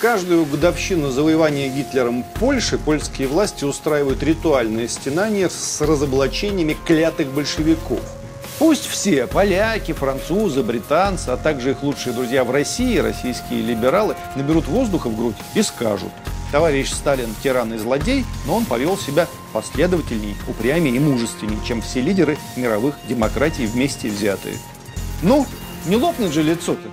каждую годовщину завоевания Гитлером Польши польские власти устраивают ритуальные стенания с разоблачениями клятых большевиков. Пусть все, поляки, французы, британцы, а также их лучшие друзья в России, российские либералы, наберут воздуха в грудь и скажут – Товарищ Сталин тиран и злодей, но он повел себя последовательней, упрямее и мужественней, чем все лидеры мировых демократий вместе взятые. Ну, не лопнет же лицо-то.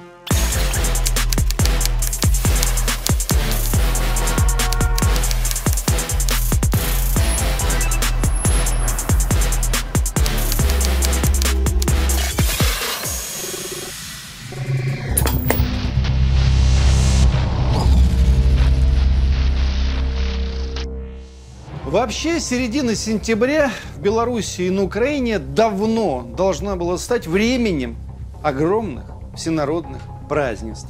Вообще, середина сентября в Беларуси и на Украине давно должна была стать временем огромных всенародных празднеств.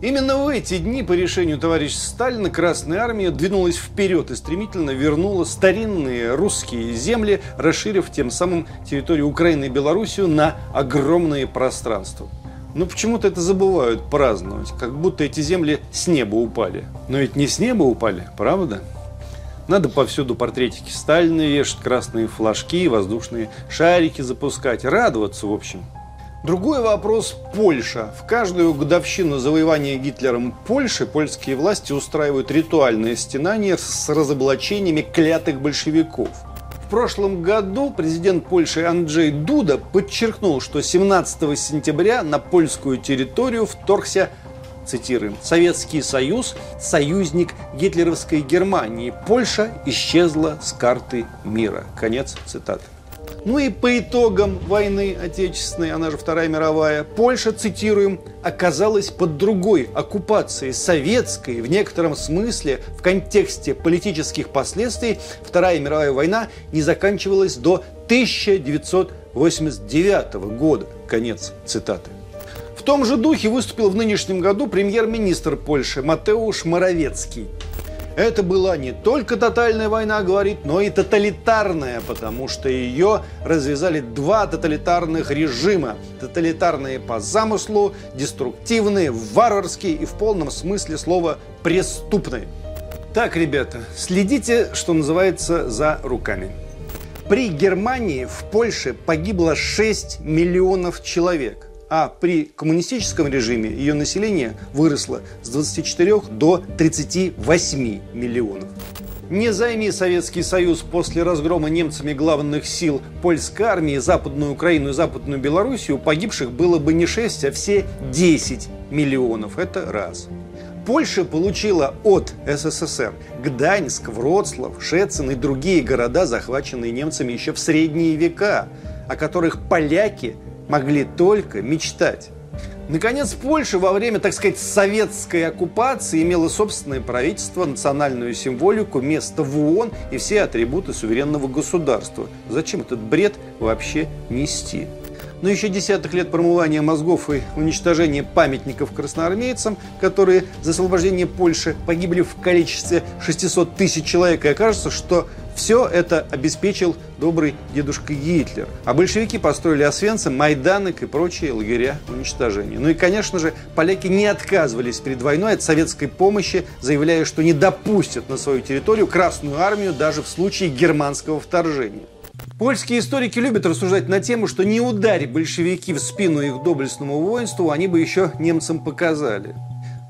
Именно в эти дни по решению товарища Сталина Красная Армия двинулась вперед и стремительно вернула старинные русские земли, расширив тем самым территорию Украины и Белоруссию на огромные пространства. Но почему-то это забывают праздновать, как будто эти земли с неба упали. Но ведь не с неба упали, правда? Надо повсюду портретики Сталина вешать, красные флажки, воздушные шарики запускать, радоваться, в общем. Другой вопрос – Польша. В каждую годовщину завоевания Гитлером Польши польские власти устраивают ритуальные стенания с разоблачениями клятых большевиков. В прошлом году президент Польши Анджей Дуда подчеркнул, что 17 сентября на польскую территорию вторгся цитируем, «Советский Союз – союзник гитлеровской Германии. Польша исчезла с карты мира». Конец цитаты. Ну и по итогам войны Отечественной, она же Вторая мировая, Польша, цитируем, оказалась под другой оккупацией советской, в некотором смысле, в контексте политических последствий, Вторая мировая война не заканчивалась до 1989 года. Конец цитаты том же духе выступил в нынешнем году премьер-министр Польши Матеуш Моровецкий. Это была не только тотальная война, говорит, но и тоталитарная, потому что ее развязали два тоталитарных режима. Тоталитарные по замыслу, деструктивные, варварские и в полном смысле слова преступные. Так, ребята, следите, что называется, за руками. При Германии в Польше погибло 6 миллионов человек а при коммунистическом режиме ее население выросло с 24 до 38 миллионов. Не займи Советский Союз после разгрома немцами главных сил польской армии, Западную Украину и Западную Белоруссию, погибших было бы не 6, а все 10 миллионов. Это раз. Польша получила от СССР Гданьск, Вроцлав, Шецин и другие города, захваченные немцами еще в средние века, о которых поляки – могли только мечтать. Наконец, Польша во время, так сказать, советской оккупации имела собственное правительство, национальную символику, место в ООН и все атрибуты суверенного государства. Зачем этот бред вообще нести? но еще десятых лет промывания мозгов и уничтожения памятников красноармейцам, которые за освобождение Польши погибли в количестве 600 тысяч человек, и окажется, что все это обеспечил добрый дедушка Гитлер. А большевики построили Освенцим, Майданок и прочие лагеря уничтожения. Ну и, конечно же, поляки не отказывались перед войной от советской помощи, заявляя, что не допустят на свою территорию Красную армию даже в случае германского вторжения. Польские историки любят рассуждать на тему, что не удари большевики в спину их доблестному воинству, они бы еще немцам показали.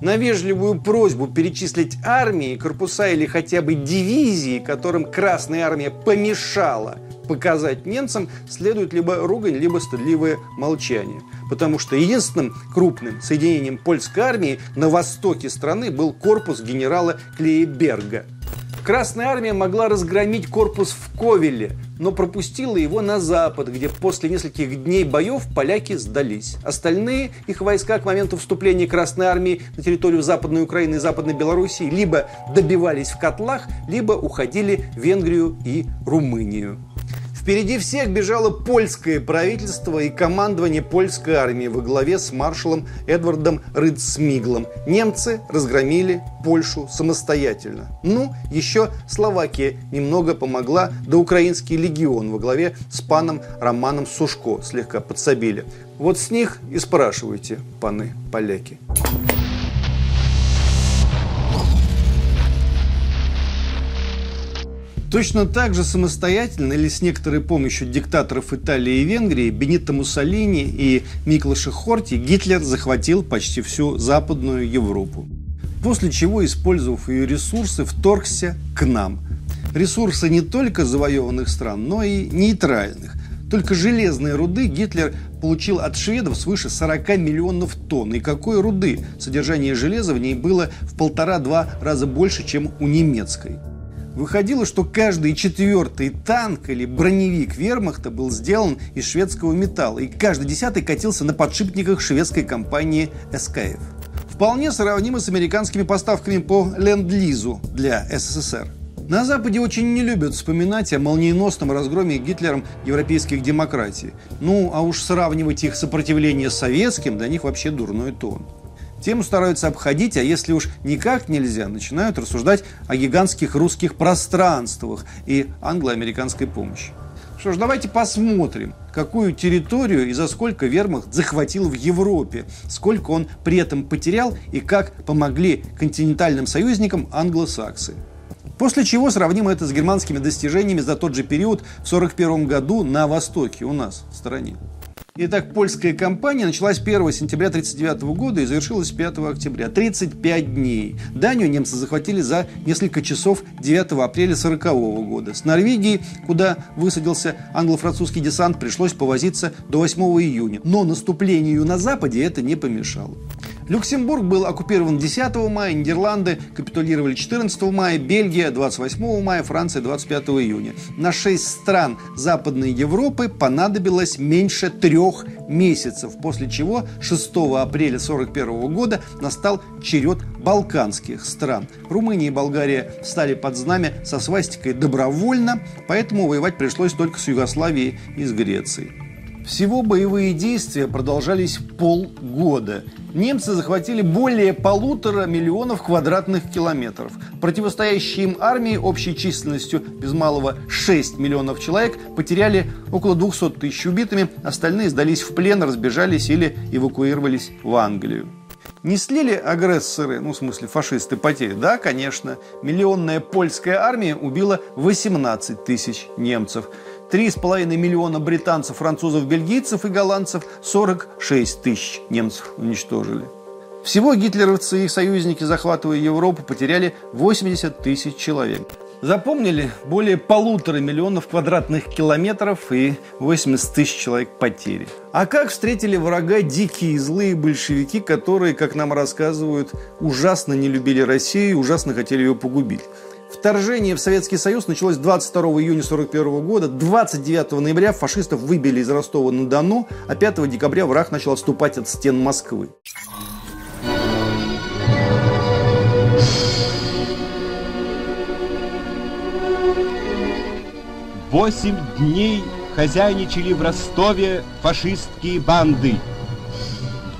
На вежливую просьбу перечислить армии, корпуса или хотя бы дивизии, которым Красная Армия помешала показать немцам, следует либо ругань, либо стыдливое молчание. Потому что единственным крупным соединением польской армии на востоке страны был корпус генерала Клейберга – Красная армия могла разгромить корпус в Ковеле, но пропустила его на запад, где после нескольких дней боев поляки сдались. Остальные их войска к моменту вступления Красной армии на территорию Западной Украины и Западной Белоруссии либо добивались в котлах, либо уходили в Венгрию и Румынию. Впереди всех бежало польское правительство и командование польской армии во главе с маршалом Эдвардом Рыдсмиглом. Немцы разгромили Польшу самостоятельно. Ну, еще Словакия немного помогла, да украинский легион во главе с паном Романом Сушко слегка подсобили. Вот с них и спрашивайте, паны поляки. Точно так же самостоятельно или с некоторой помощью диктаторов Италии и Венгрии Бенито Муссолини и Миклаша Хорти Гитлер захватил почти всю Западную Европу. После чего, использовав ее ресурсы, вторгся к нам. Ресурсы не только завоеванных стран, но и нейтральных. Только железные руды Гитлер получил от шведов свыше 40 миллионов тонн. И какой руды? Содержание железа в ней было в полтора-два раза больше, чем у немецкой. Выходило, что каждый четвертый танк или броневик вермахта был сделан из шведского металла, и каждый десятый катился на подшипниках шведской компании СКФ. Вполне сравнимо с американскими поставками по Ленд-Лизу для СССР. На Западе очень не любят вспоминать о молниеносном разгроме Гитлером европейских демократий. Ну, а уж сравнивать их сопротивление с советским для них вообще дурной тон. Тему стараются обходить, а если уж никак нельзя, начинают рассуждать о гигантских русских пространствах и англо-американской помощи. Что ж, давайте посмотрим, какую территорию и за сколько вермахт захватил в Европе, сколько он при этом потерял и как помогли континентальным союзникам англосаксы. После чего сравним это с германскими достижениями за тот же период в 1941 году на Востоке, у нас, в стране. Итак, польская кампания началась 1 сентября 1939 года и завершилась 5 октября. 35 дней. Данию немцы захватили за несколько часов 9 апреля 1940 года. С Норвегией, куда высадился англо-французский десант, пришлось повозиться до 8 июня. Но наступлению на Западе это не помешало. Люксембург был оккупирован 10 мая, Нидерланды капитулировали 14 мая, Бельгия 28 мая, Франция 25 июня. На 6 стран Западной Европы понадобилось меньше трех месяцев, после чего 6 апреля 1941 года настал черед балканских стран. Румыния и Болгария стали под знамя со свастикой добровольно, поэтому воевать пришлось только с Югославией и с Грецией. Всего боевые действия продолжались полгода. Немцы захватили более полутора миллионов квадратных километров. Противостоящие им армии общей численностью без малого 6 миллионов человек потеряли около 200 тысяч убитыми, остальные сдались в плен, разбежались или эвакуировались в Англию. Несли ли агрессоры, ну в смысле фашисты, потери? Да, конечно. Миллионная польская армия убила 18 тысяч немцев. 3,5 миллиона британцев, французов, бельгийцев и голландцев 46 тысяч немцев уничтожили. Всего гитлеровцы и их союзники, захватывая Европу, потеряли 80 тысяч человек. Запомнили более полутора миллионов квадратных километров и 80 тысяч человек потери. А как встретили врага дикие и злые большевики, которые, как нам рассказывают, ужасно не любили Россию и ужасно хотели ее погубить? Вторжение в Советский Союз началось 22 июня 1941 года. 29 ноября фашистов выбили из Ростова-на-Дону, а 5 декабря враг начал отступать от стен Москвы. Восемь дней хозяйничали в Ростове фашистские банды.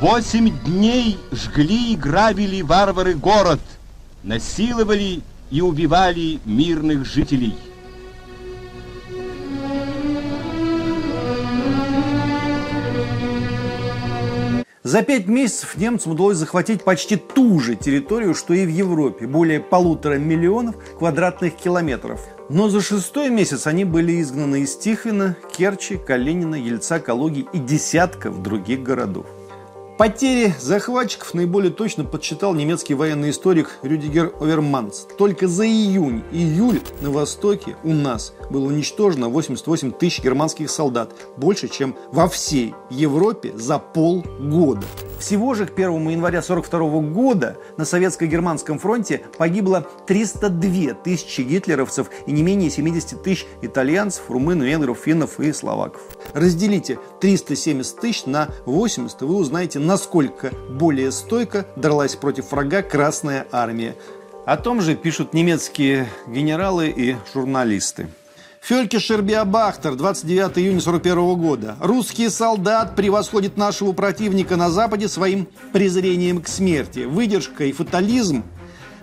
Восемь дней жгли и грабили варвары город, насиловали и убивали мирных жителей. За пять месяцев немцам удалось захватить почти ту же территорию, что и в Европе, более полутора миллионов квадратных километров. Но за шестой месяц они были изгнаны из Тихвина, Керчи, Калинина, Ельца, Калуги и десятков других городов. Потери захватчиков наиболее точно подсчитал немецкий военный историк Рюдигер Оверманс. Только за июнь-июль на Востоке у нас было уничтожено 88 тысяч германских солдат, больше, чем во всей Европе за полгода. Всего же к 1 января 1942 года на советско-германском фронте погибло 302 тысячи гитлеровцев и не менее 70 тысяч итальянцев, румын, венгров, финнов и словаков. Разделите 370 тысяч на 80, вы узнаете, насколько более стойко дралась против врага Красная Армия. О том же пишут немецкие генералы и журналисты. Фельке Шербиабахтер, 29 июня 41 года. Русский солдат превосходит нашего противника на Западе своим презрением к смерти. Выдержка и фатализм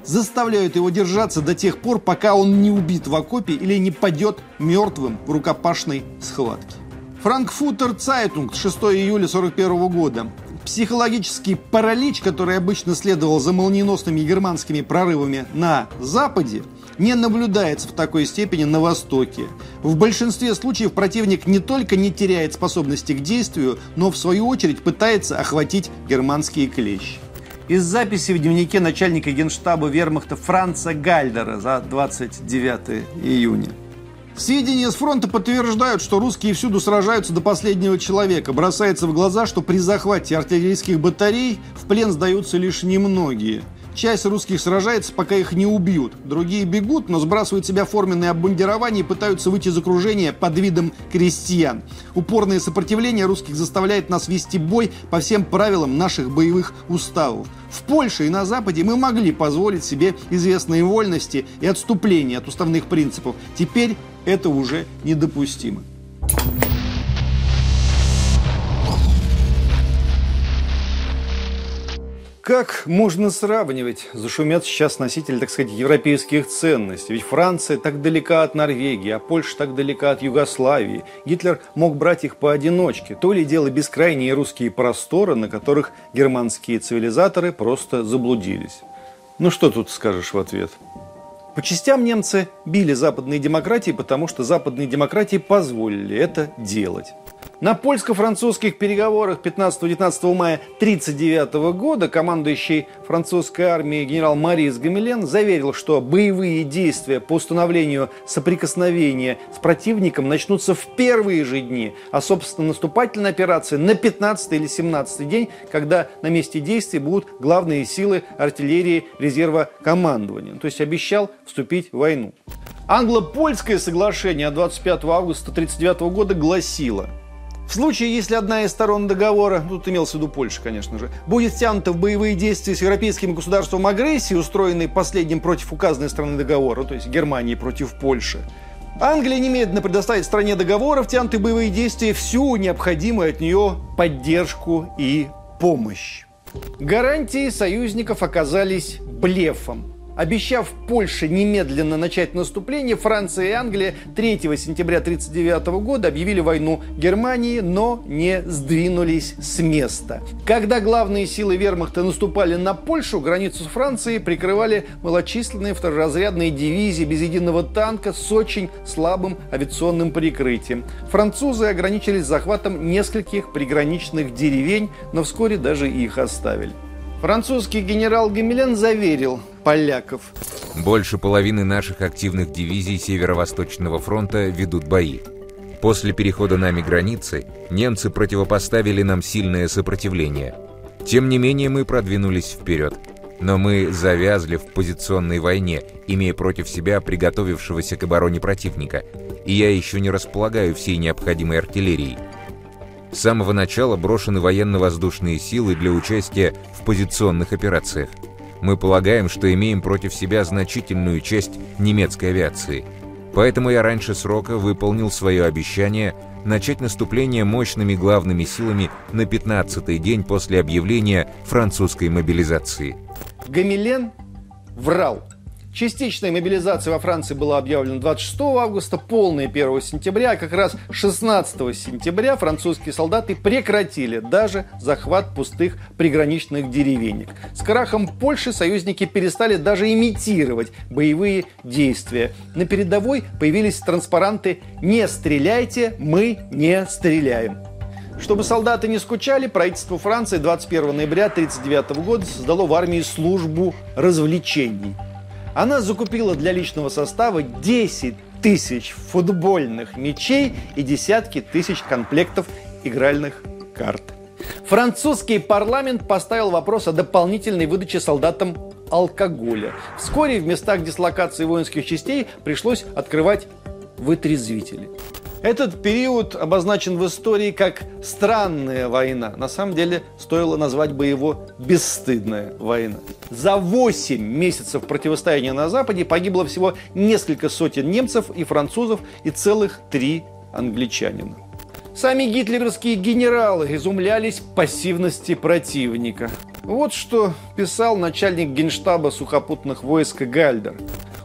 заставляют его держаться до тех пор, пока он не убит в окопе или не падет мертвым в рукопашной схватке. Франкфуртер Цайтунг, 6 июля 41 года. Психологический паралич, который обычно следовал за молниеносными германскими прорывами на Западе, не наблюдается в такой степени на Востоке. В большинстве случаев противник не только не теряет способности к действию, но в свою очередь пытается охватить германские клещи. Из записи в дневнике начальника генштаба вермахта Франца Гальдера за 29 июня. Сведения с фронта подтверждают, что русские всюду сражаются до последнего человека. Бросается в глаза, что при захвате артиллерийских батарей в плен сдаются лишь немногие. Часть русских сражается, пока их не убьют. Другие бегут, но сбрасывают себя форменные обмундирования и пытаются выйти из окружения под видом крестьян. Упорное сопротивление русских заставляет нас вести бой по всем правилам наших боевых уставов. В Польше и на Западе мы могли позволить себе известные вольности и отступления от уставных принципов. Теперь это уже недопустимо. Как можно сравнивать, зашумят сейчас носители, так сказать, европейских ценностей? Ведь Франция так далека от Норвегии, а Польша так далека от Югославии. Гитлер мог брать их поодиночке. То ли дело бескрайние русские просторы, на которых германские цивилизаторы просто заблудились. Ну что тут скажешь в ответ? По частям немцы били западные демократии, потому что западные демократии позволили это делать. На польско-французских переговорах 15-19 мая 1939 года командующий французской армией генерал Марис Гамилен заверил, что боевые действия по установлению соприкосновения с противником начнутся в первые же дни, а, собственно, наступательная операция на 15 или 17 день, когда на месте действий будут главные силы артиллерии резерва командования. То есть обещал вступить в войну. Англо-польское соглашение 25 августа 1939 года гласило – в случае, если одна из сторон договора, ну, тут имелся в виду Польша, конечно же, будет втянута в боевые действия с европейским государством агрессии, устроенной последним против указанной страны договора, то есть Германии против Польши, Англия немедленно предоставит стране договора, втянутой в боевые действия, всю необходимую от нее поддержку и помощь. Гарантии союзников оказались блефом. Обещав Польше немедленно начать наступление, Франция и Англия 3 сентября 1939 года объявили войну Германии, но не сдвинулись с места. Когда главные силы вермахта наступали на Польшу, границу с Францией прикрывали малочисленные второразрядные дивизии без единого танка с очень слабым авиационным прикрытием. Французы ограничились захватом нескольких приграничных деревень, но вскоре даже их оставили. Французский генерал Гамилен заверил поляков. Больше половины наших активных дивизий Северо-Восточного фронта ведут бои. После перехода нами границы немцы противопоставили нам сильное сопротивление. Тем не менее мы продвинулись вперед. Но мы завязли в позиционной войне, имея против себя приготовившегося к обороне противника, и я еще не располагаю всей необходимой артиллерией. С самого начала брошены военно-воздушные силы для участия в позиционных операциях. Мы полагаем, что имеем против себя значительную часть немецкой авиации. Поэтому я раньше срока выполнил свое обещание начать наступление мощными главными силами на 15-й день после объявления французской мобилизации. Гамилен врал. Частичная мобилизация во Франции была объявлена 26 августа, полная 1 сентября, а как раз 16 сентября французские солдаты прекратили даже захват пустых приграничных деревенек. С крахом Польши союзники перестали даже имитировать боевые действия. На передовой появились транспаранты «Не стреляйте, мы не стреляем». Чтобы солдаты не скучали, правительство Франции 21 ноября 1939 года создало в армии службу развлечений. Она закупила для личного состава 10 тысяч футбольных мячей и десятки тысяч комплектов игральных карт. Французский парламент поставил вопрос о дополнительной выдаче солдатам алкоголя. Вскоре в местах дислокации воинских частей пришлось открывать вытрезвители. Этот период обозначен в истории как странная война. На самом деле стоило назвать бы его бесстыдная война. За 8 месяцев противостояния на Западе погибло всего несколько сотен немцев и французов и целых три англичанина. Сами гитлеровские генералы изумлялись пассивности противника. Вот что писал начальник генштаба сухопутных войск Гальдер.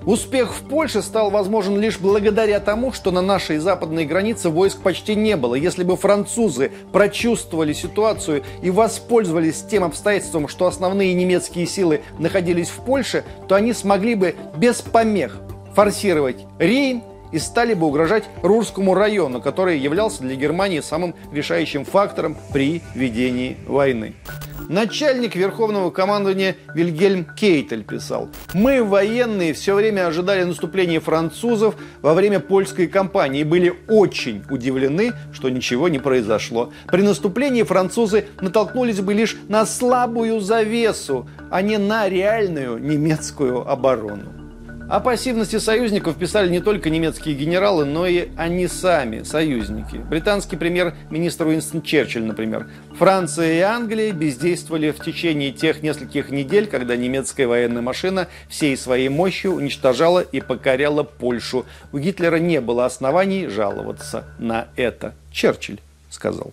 Успех в Польше стал возможен лишь благодаря тому, что на нашей западной границе войск почти не было. Если бы французы прочувствовали ситуацию и воспользовались тем обстоятельством, что основные немецкие силы находились в Польше, то они смогли бы без помех форсировать Рейн и стали бы угрожать Рурскому району, который являлся для Германии самым решающим фактором при ведении войны. Начальник Верховного командования Вильгельм Кейтель писал, «Мы, военные, все время ожидали наступления французов во время польской кампании и были очень удивлены, что ничего не произошло. При наступлении французы натолкнулись бы лишь на слабую завесу, а не на реальную немецкую оборону. О пассивности союзников писали не только немецкие генералы, но и они сами, союзники. Британский премьер-министр Уинстон Черчилль, например. Франция и Англия бездействовали в течение тех нескольких недель, когда немецкая военная машина всей своей мощью уничтожала и покоряла Польшу. У Гитлера не было оснований жаловаться на это. Черчилль сказал.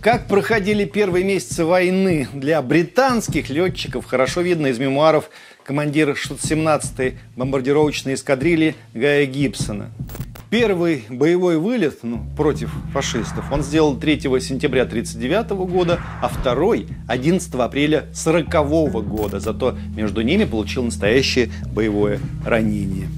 Как проходили первые месяцы войны для британских летчиков, хорошо видно из мемуаров командира 617-й бомбардировочной эскадрильи Гая Гибсона. Первый боевой вылет ну, против фашистов он сделал 3 сентября 1939 года, а второй 11 апреля 1940 года. Зато между ними получил настоящее боевое ранение.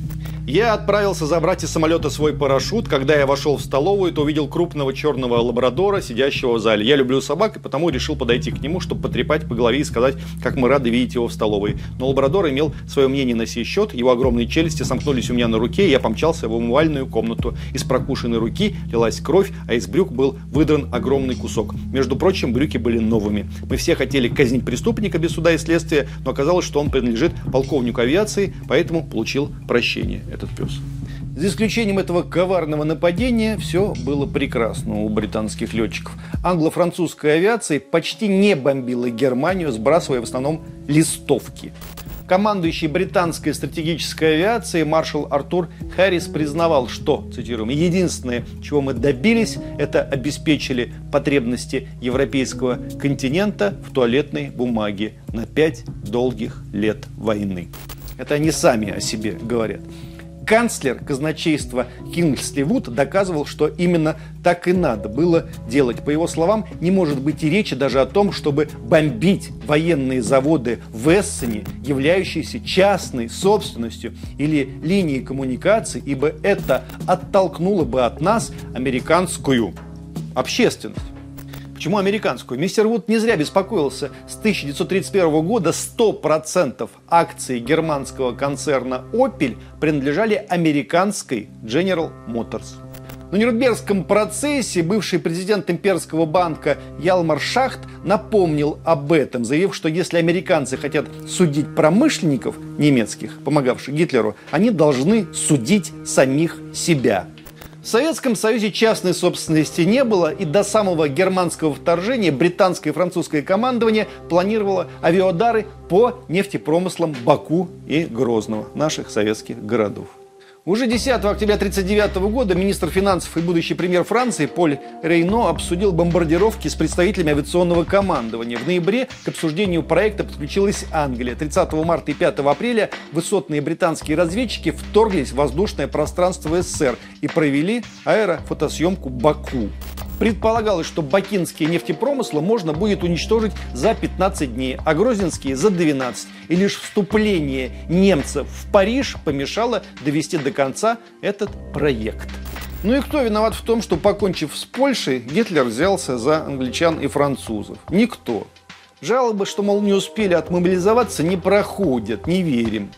Я отправился забрать из самолета свой парашют. Когда я вошел в столовую, то увидел крупного черного лабрадора, сидящего в зале. Я люблю собак, и потому решил подойти к нему, чтобы потрепать по голове и сказать, как мы рады видеть его в столовой. Но лабрадор имел свое мнение на сей счет. Его огромные челюсти сомкнулись у меня на руке, и я помчался в умывальную комнату. Из прокушенной руки лилась кровь, а из брюк был выдран огромный кусок. Между прочим, брюки были новыми. Мы все хотели казнить преступника без суда и следствия, но оказалось, что он принадлежит полковнику авиации, поэтому получил прощение этот пес. За исключением этого коварного нападения, все было прекрасно у британских летчиков. Англо-французская авиация почти не бомбила Германию, сбрасывая в основном листовки. Командующий британской стратегической авиацией маршал Артур Харрис признавал, что, цитируем, «единственное, чего мы добились, это обеспечили потребности европейского континента в туалетной бумаге на пять долгих лет войны». Это они сами о себе говорят. Канцлер казначейства Кингсли Вуд доказывал, что именно так и надо было делать. По его словам, не может быть и речи даже о том, чтобы бомбить военные заводы в Эссене, являющиеся частной собственностью или линией коммуникаций, ибо это оттолкнуло бы от нас американскую общественность. Почему американскую? Мистер Вуд не зря беспокоился. С 1931 года 100% акций германского концерна Opel принадлежали американской General Motors. На Нюрнбергском процессе бывший президент имперского банка Ялмар Шахт напомнил об этом, заявив, что если американцы хотят судить промышленников немецких, помогавших Гитлеру, они должны судить самих себя. В Советском Союзе частной собственности не было, и до самого германского вторжения британское и французское командование планировало авиаудары по нефтепромыслам Баку и Грозного, наших советских городов. Уже 10 октября 1939 года министр финансов и будущий премьер Франции Поль Рейно обсудил бомбардировки с представителями авиационного командования. В ноябре к обсуждению проекта подключилась Англия. 30 марта и 5 апреля высотные британские разведчики вторглись в воздушное пространство СССР и провели аэрофотосъемку Баку. Предполагалось, что бакинские нефтепромыслы можно будет уничтожить за 15 дней, а грозненские за 12. И лишь вступление немцев в Париж помешало довести до конца этот проект. Ну и кто виноват в том, что, покончив с Польшей, Гитлер взялся за англичан и французов? Никто. Жалобы, что, мол, не успели отмобилизоваться, не проходят, не верим.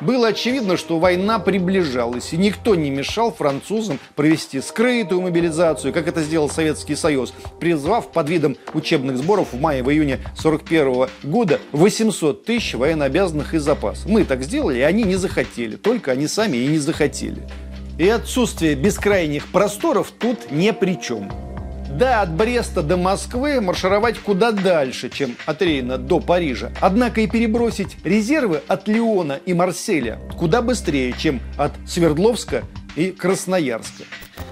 Было очевидно, что война приближалась, и никто не мешал французам провести скрытую мобилизацию, как это сделал Советский Союз, призвав под видом учебных сборов в мае-июне 1941 года 800 тысяч военнообязанных из запаса. Мы так сделали, и они не захотели, только они сами и не захотели. И отсутствие бескрайних просторов тут ни при чем. Да, от Бреста до Москвы маршировать куда дальше, чем от Рейна до Парижа. Однако и перебросить резервы от Леона и Марселя куда быстрее, чем от Свердловска и Красноярска.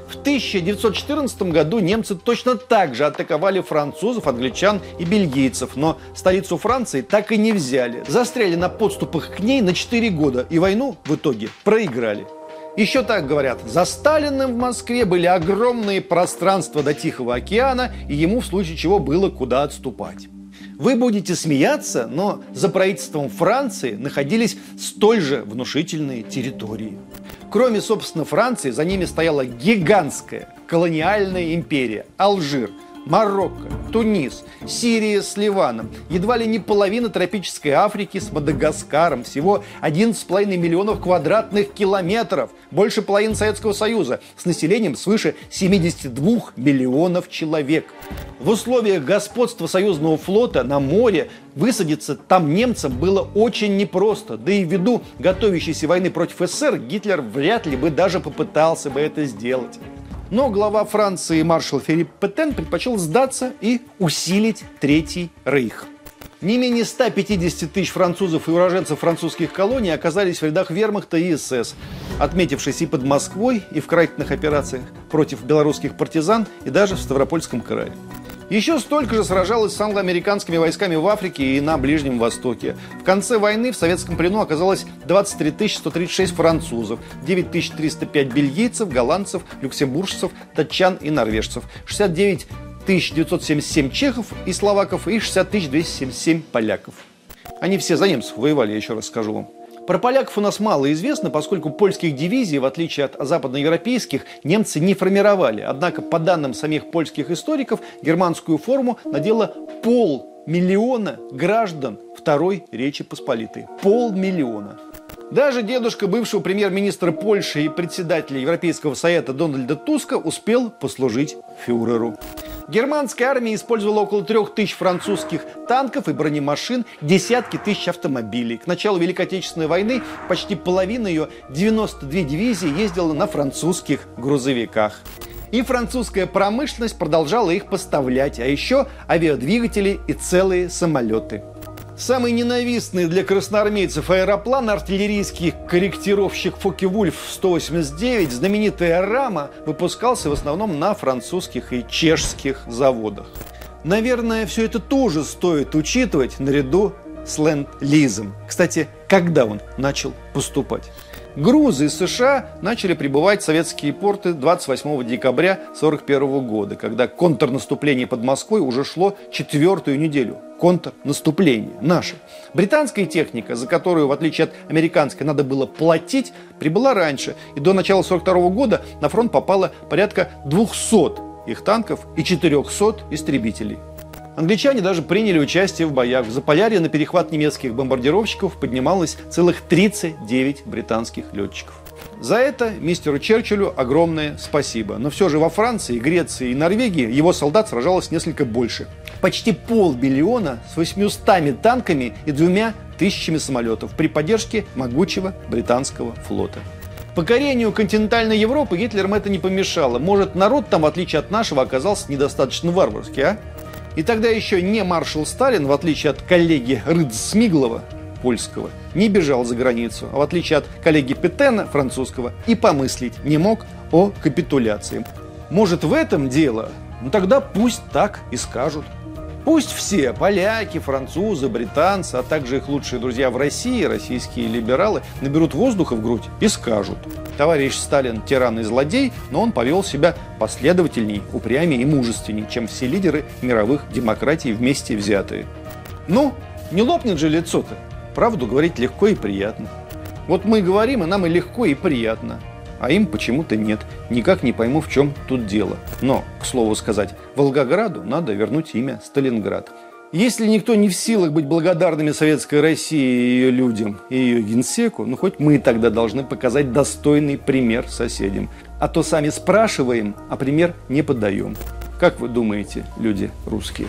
В 1914 году немцы точно так же атаковали французов, англичан и бельгийцев, но столицу Франции так и не взяли. Застряли на подступах к ней на 4 года и войну в итоге проиграли. Еще так говорят, за Сталиным в Москве были огромные пространства до Тихого океана, и ему в случае чего было куда отступать. Вы будете смеяться, но за правительством Франции находились столь же внушительные территории. Кроме, собственно, Франции, за ними стояла гигантская колониальная империя – Алжир – Марокко, Тунис, Сирия с Ливаном, едва ли не половина тропической Африки с Мадагаскаром, всего 11,5 миллионов квадратных километров, больше половины Советского Союза, с населением свыше 72 миллионов человек. В условиях господства союзного флота на море высадиться там немцам было очень непросто, да и ввиду готовящейся войны против СССР Гитлер вряд ли бы даже попытался бы это сделать. Но глава Франции маршал Филипп Петен предпочел сдаться и усилить Третий Рейх. Не менее 150 тысяч французов и уроженцев французских колоний оказались в рядах вермахта и СС, отметившись и под Москвой, и в карательных операциях против белорусских партизан, и даже в Ставропольском крае. Еще столько же сражалось с англоамериканскими войсками в Африке и на Ближнем Востоке. В конце войны в советском плену оказалось 23 136 французов, 9 305 бельгийцев, голландцев, люксембуржцев, датчан и норвежцев, 69 977 чехов и словаков и 60 277 поляков. Они все за немцев воевали, я еще раз скажу вам. Про поляков у нас мало известно, поскольку польских дивизий, в отличие от западноевропейских, немцы не формировали. Однако, по данным самих польских историков, германскую форму надела полмиллиона граждан Второй Речи Посполитой. Полмиллиона. Даже дедушка бывшего премьер-министра Польши и председателя Европейского совета Дональда Туска успел послужить фюреру. Германская армия использовала около трех тысяч французских танков и бронемашин, десятки тысяч автомобилей. К началу Великой Отечественной войны почти половина ее, 92 дивизии, ездила на французских грузовиках. И французская промышленность продолжала их поставлять, а еще авиадвигатели и целые самолеты. Самый ненавистный для красноармейцев аэроплан, артиллерийский корректировщик Фоки-Вульф 189, знаменитая «Рама», выпускался в основном на французских и чешских заводах. Наверное, все это тоже стоит учитывать наряду с ленд-лизом. Кстати, когда он начал поступать? Грузы из США начали прибывать в советские порты 28 декабря 1941 года, когда контрнаступление под Москвой уже шло четвертую неделю. Контрнаступление наше. Британская техника, за которую, в отличие от американской, надо было платить, прибыла раньше. И до начала 1942 года на фронт попало порядка 200 их танков и 400 истребителей. Англичане даже приняли участие в боях. В Заполярье на перехват немецких бомбардировщиков поднималось целых 39 британских летчиков. За это мистеру Черчиллю огромное спасибо. Но все же во Франции, Греции и Норвегии его солдат сражалось несколько больше. Почти полбиллиона с 800 танками и двумя тысячами самолетов при поддержке могучего британского флота. Покорению континентальной Европы Гитлерам это не помешало. Может, народ там, в отличие от нашего, оказался недостаточно варварский, а? И тогда еще не маршал Сталин, в отличие от коллеги Рыдсмиглова, польского, не бежал за границу, а в отличие от коллеги Петена, французского, и помыслить не мог о капитуляции. Может, в этом дело? Ну тогда пусть так и скажут. Пусть все, поляки, французы, британцы, а также их лучшие друзья в России, российские либералы, наберут воздуха в грудь и скажут. Товарищ Сталин тиран и злодей, но он повел себя последовательней, упрямее и мужественней, чем все лидеры мировых демократий вместе взятые. Ну, не лопнет же лицо-то. Правду говорить легко и приятно. Вот мы говорим, и нам и легко, и приятно а им почему-то нет. Никак не пойму, в чем тут дело. Но, к слову сказать, Волгограду надо вернуть имя Сталинград. Если никто не в силах быть благодарными Советской России и ее людям, и ее генсеку, ну хоть мы тогда должны показать достойный пример соседям. А то сами спрашиваем, а пример не подаем. Как вы думаете, люди русские?